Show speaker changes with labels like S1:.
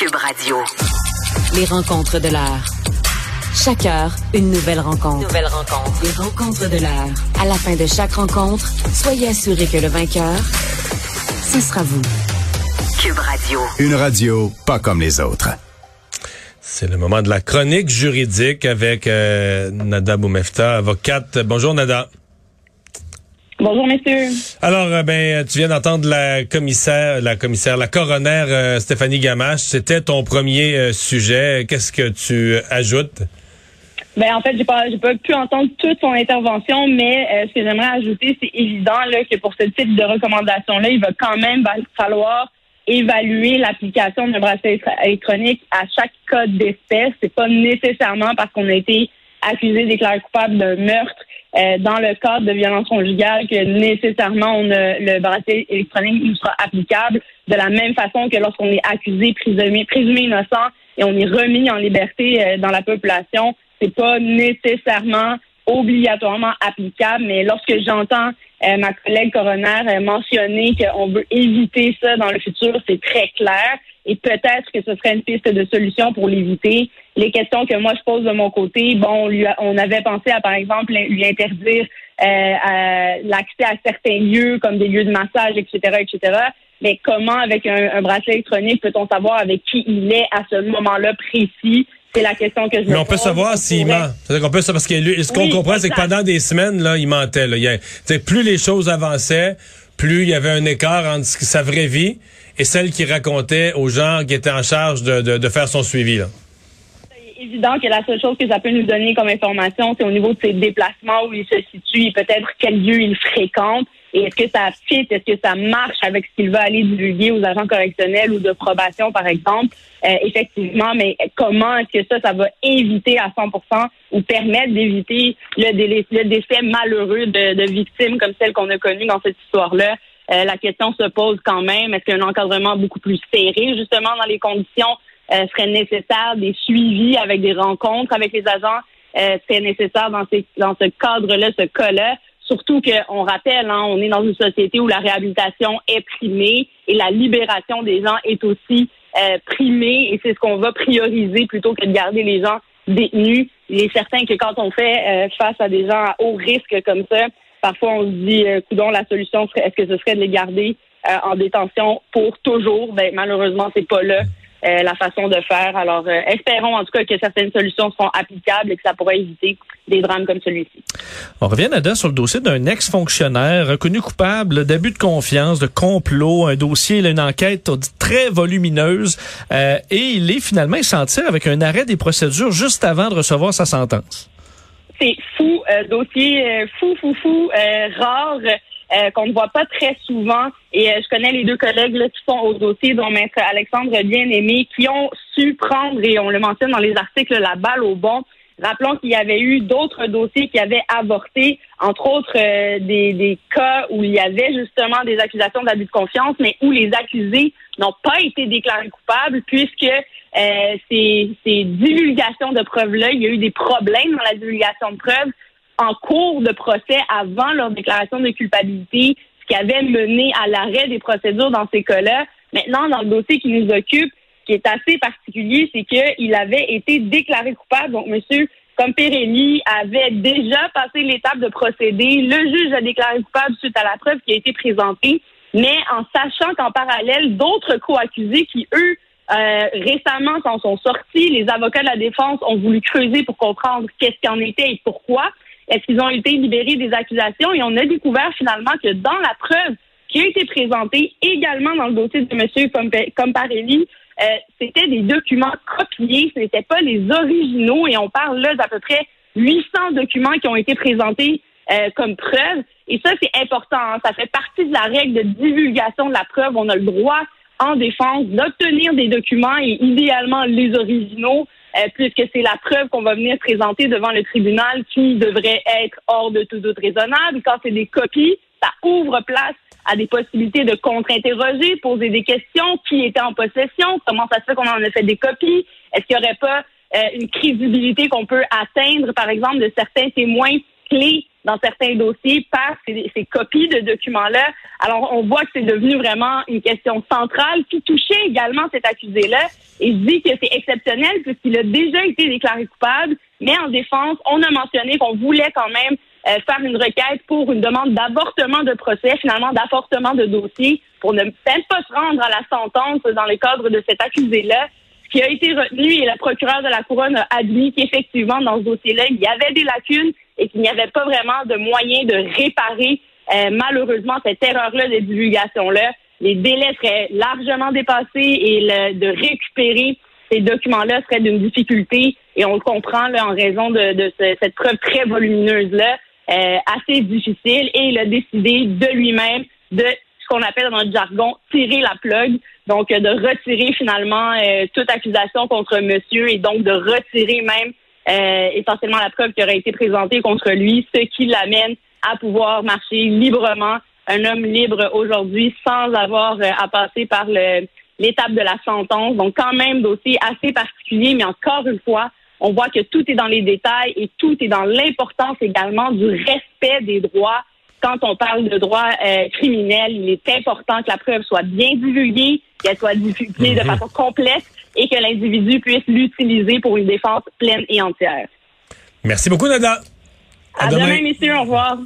S1: Cube Radio.
S2: Les rencontres de l'heure. Chaque heure, une nouvelle rencontre.
S1: Nouvelle rencontre.
S2: Les rencontres de l'heure. À la fin de chaque rencontre, soyez assurés que le vainqueur, ce sera vous.
S1: Cube Radio.
S3: Une radio pas comme les autres.
S4: C'est le moment de la chronique juridique avec euh, Nada Boumefta, avocate. Bonjour Nada.
S5: Bonjour, messieurs.
S4: Alors, euh, ben, tu viens d'entendre la commissaire, la commissaire, la coroner euh, Stéphanie Gamache. C'était ton premier euh, sujet. Qu'est-ce que tu ajoutes?
S5: Ben, en fait, j'ai pas, j'ai pas pu entendre toute son intervention, mais euh, ce que j'aimerais ajouter, c'est évident là, que pour ce type de recommandation-là, il va quand même falloir évaluer l'application d'un bracelet électro- électronique à chaque cas d'espèce. C'est pas nécessairement parce qu'on a été accusé, déclaré coupable d'un meurtre euh, dans le cadre de violence conjugale que nécessairement on a, le bracelet électronique nous sera applicable de la même façon que lorsqu'on est accusé, présumé, présumé innocent et on est remis en liberté euh, dans la population. C'est pas nécessairement obligatoirement applicable, mais lorsque j'entends euh, ma collègue coroner euh, mentionner qu'on veut éviter ça dans le futur, c'est très clair. Et peut-être que ce serait une piste de solution pour l'éviter. Les questions que moi je pose de mon côté, bon, on, lui on avait pensé à par exemple lui interdire euh, l'accès à certains lieux comme des lieux de massage, etc., etc. Mais comment, avec un, un bracelet électronique, peut-on savoir avec qui il est à ce moment-là précis? C'est la question que je me
S4: Mais on peut savoir s'il
S5: pourrait-
S4: ment. C'est-à-dire qu'on peut savoir parce que lui, ce qu'on
S5: Oui,
S4: comprend, c'est que pendant des semaines, là, il mentait. Là. Il plus les choses avançaient, plus il y avait un écart entre sa vraie vie et celle qu'il racontait aux gens qui étaient en charge de, de, de faire son suivi. Là.
S5: Évident que la seule chose que ça peut nous donner comme information, c'est au niveau de ses déplacements, où il se situe et peut-être quel lieu il fréquente. Et est-ce que ça fit, est-ce que ça marche avec ce qu'il va aller divulguer aux agents correctionnels ou de probation, par exemple? Euh, effectivement, mais comment est-ce que ça, ça va éviter à 100% ou permettre d'éviter le, le décès malheureux de, de victimes comme celle qu'on a connue dans cette histoire-là? Euh, la question se pose quand même, est-ce qu'un encadrement beaucoup plus serré, justement, dans les conditions serait nécessaire, des suivis avec des rencontres avec les agents euh, serait nécessaire dans, ces, dans ce cadre-là, ce cas-là. Surtout qu'on rappelle, hein, on est dans une société où la réhabilitation est primée et la libération des gens est aussi euh, primée et c'est ce qu'on va prioriser plutôt que de garder les gens détenus. Il est certain que quand on fait euh, face à des gens à haut risque comme ça, parfois on se dit, euh, coudon, la solution est-ce que ce serait de les garder euh, en détention pour toujours? Ben, malheureusement, c'est pas là euh, la façon de faire. Alors, euh, espérons en tout cas que certaines solutions seront applicables et que ça pourra éviter des drames comme celui-ci.
S6: On revient, Nada, sur le dossier d'un ex-fonctionnaire reconnu coupable d'abus de confiance, de complot, un dossier, une enquête très volumineuse, euh, et il est finalement senti avec un arrêt des procédures juste avant de recevoir sa sentence.
S5: C'est fou, euh, dossier euh, fou, fou, fou, euh, rare, euh, qu'on ne voit pas très souvent. Et euh, je connais les deux collègues là, qui sont au dossier, dont Maître Alexandre Bien-Aimé, qui ont su prendre, et on le mentionne dans les articles, la balle au bon. Rappelons qu'il y avait eu d'autres dossiers qui avaient avorté, entre autres euh, des, des cas où il y avait justement des accusations d'abus de confiance, mais où les accusés n'ont pas été déclarés coupables puisque euh, ces, ces divulgations de preuves-là, il y a eu des problèmes dans la divulgation de preuves en cours de procès avant leur déclaration de culpabilité, ce qui avait mené à l'arrêt des procédures dans ces cas-là. Maintenant, dans le dossier qui nous occupe, ce qui est assez particulier, c'est qu'il avait été déclaré coupable. Donc, monsieur comme avait déjà passé l'étape de procédé, le juge a déclaré coupable suite à la preuve qui a été présentée, mais en sachant qu'en parallèle, d'autres co-accusés qui, eux, euh, récemment s'en sont sortis, les avocats de la défense ont voulu creuser pour comprendre qu'est-ce qu'il en était et pourquoi. Est-ce qu'ils ont été libérés des accusations? Et on a découvert finalement que dans la preuve qui a été présentée également dans le dossier de M. Comparelli, euh, c'était des documents copiés, ce n'étaient pas les originaux, et on parle là d'à peu près 800 documents qui ont été présentés euh, comme preuve. Et ça, c'est important. hein. Ça fait partie de la règle de divulgation de la preuve. On a le droit en défense d'obtenir des documents et idéalement les originaux, euh, puisque c'est la preuve qu'on va venir présenter devant le tribunal qui devrait être hors de tout doute raisonnable. Quand c'est des copies, ça ouvre place à des possibilités de contre-interroger, poser des questions, qui était en possession, comment ça se fait qu'on en a fait des copies, est-ce qu'il n'y aurait pas euh, une crédibilité qu'on peut atteindre, par exemple, de certains témoins clés dans certains dossiers par ces, ces copies de documents-là? Alors, on voit que c'est devenu vraiment une question centrale qui touchait également cet accusé-là. Et je dis que c'est exceptionnel puisqu'il a déjà été déclaré coupable, mais en défense, on a mentionné qu'on voulait quand même euh, faire une requête pour une demande d'avortement de procès, finalement d'avortement de dossier, pour ne même pas se rendre à la sentence dans le cadre de cet accusé-là. Qui a été retenu et le procureur de la Couronne a admis qu'effectivement, dans ce dossier-là, il y avait des lacunes et qu'il n'y avait pas vraiment de moyen de réparer euh, malheureusement cette erreur-là de divulgation-là. Les délais seraient largement dépassés et le, de récupérer ces documents-là serait d'une difficulté et on le comprend là, en raison de, de cette preuve très volumineuse-là. Euh, assez difficile et il a décidé de lui-même de ce qu'on appelle dans notre jargon tirer la plug, donc euh, de retirer finalement euh, toute accusation contre monsieur et donc de retirer même essentiellement la preuve qui aurait été présentée contre lui, ce qui l'amène à pouvoir marcher librement, un homme libre aujourd'hui sans avoir à passer par l'étape de la sentence. Donc quand même dossier assez particulier, mais encore une fois, on voit que tout est dans les détails et tout est dans l'importance également du respect des droits. Quand on parle de droits euh, criminels, il est important que la preuve soit bien divulguée, qu'elle soit divulguée de mhm. façon complète et que l'individu puisse l'utiliser pour une défense pleine et entière.
S4: Merci beaucoup, Nada.
S5: À, demain, messieurs. Au revoir.